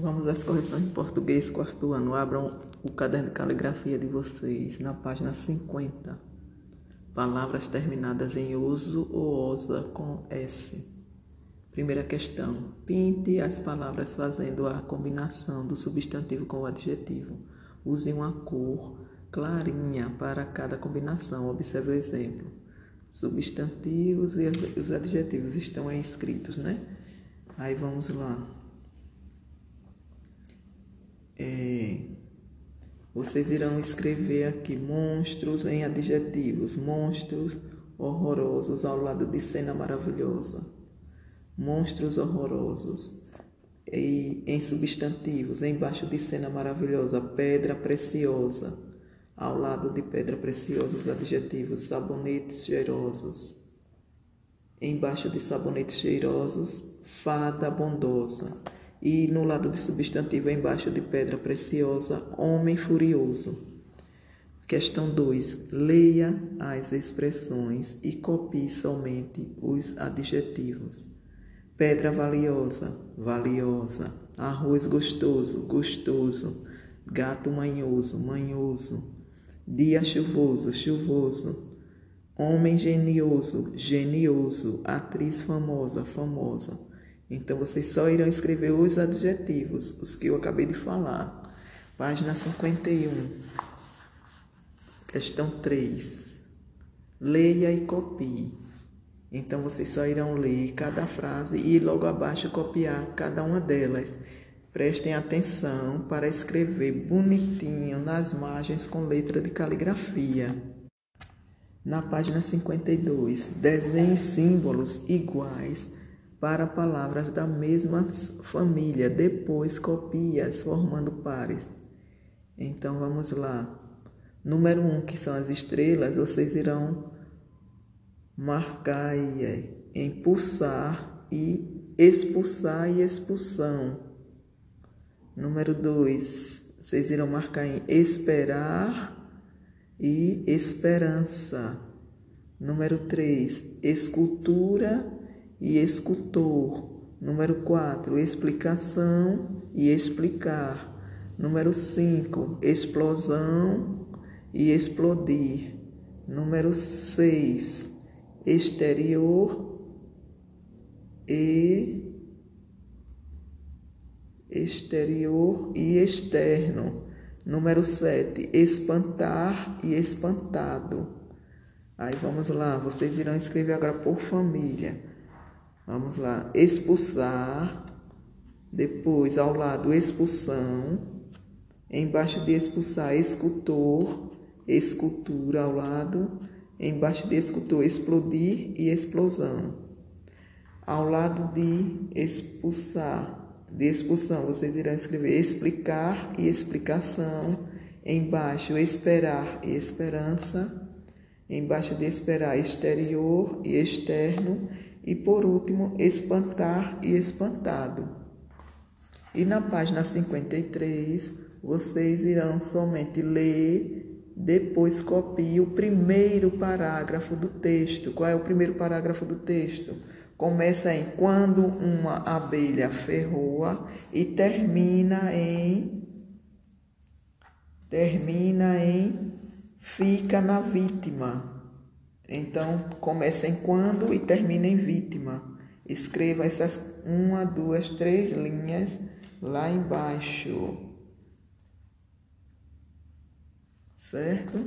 Vamos às correções de português, quarto ano. Abram o caderno de caligrafia de vocês na página 50. Palavras terminadas em uso ou osa com S. Primeira questão. Pinte as palavras fazendo a combinação do substantivo com o adjetivo. Use uma cor clarinha para cada combinação. Observe o exemplo. Substantivos e os adjetivos estão aí escritos, né? Aí vamos lá. Vocês irão escrever aqui monstros em adjetivos, monstros horrorosos ao lado de cena maravilhosa, monstros horrorosos. E em substantivos, embaixo de cena maravilhosa, pedra preciosa, ao lado de pedra preciosa, os adjetivos, sabonetes cheirosos. Embaixo de sabonetes cheirosos, fada bondosa e no lado de substantivo embaixo de pedra preciosa, homem furioso. Questão 2. Leia as expressões e copie somente os adjetivos. Pedra valiosa, valiosa. Arroz gostoso, gostoso. Gato manhoso, manhoso. Dia chuvoso, chuvoso. Homem genioso, genioso. Atriz famosa, famosa. Então, vocês só irão escrever os adjetivos, os que eu acabei de falar. Página 51. Questão 3. Leia e copie. Então, vocês só irão ler cada frase e logo abaixo copiar cada uma delas. Prestem atenção para escrever bonitinho nas margens com letra de caligrafia. Na página 52, desenhe símbolos iguais para palavras da mesma família, depois copia-as formando pares. Então vamos lá. Número 1, um, que são as estrelas, vocês irão marcar aí, impulsar e expulsar e expulsão. Número 2, vocês irão marcar em esperar e esperança. Número 3, escultura e escultor. Número 4, explicação e explicar. Número 5, explosão e explodir. Número 6, exterior e exterior e externo. Número 7, espantar e espantado. Aí vamos lá, vocês irão escrever agora por família. Vamos lá. Expulsar. Depois, ao lado, expulsão. Embaixo de expulsar, escultor. Escultura ao lado. Embaixo de escultor, explodir e explosão. Ao lado de expulsar, de expulsão, vocês irão escrever explicar e explicação. Embaixo, esperar e esperança. Embaixo de esperar, exterior e externo e por último, espantar e espantado. E na página 53, vocês irão somente ler, depois copie o primeiro parágrafo do texto. Qual é o primeiro parágrafo do texto? Começa em quando uma abelha ferroa e termina em termina em fica na vítima. Então, começa em quando e termina em vítima. Escreva essas uma, duas, três linhas lá embaixo. Certo?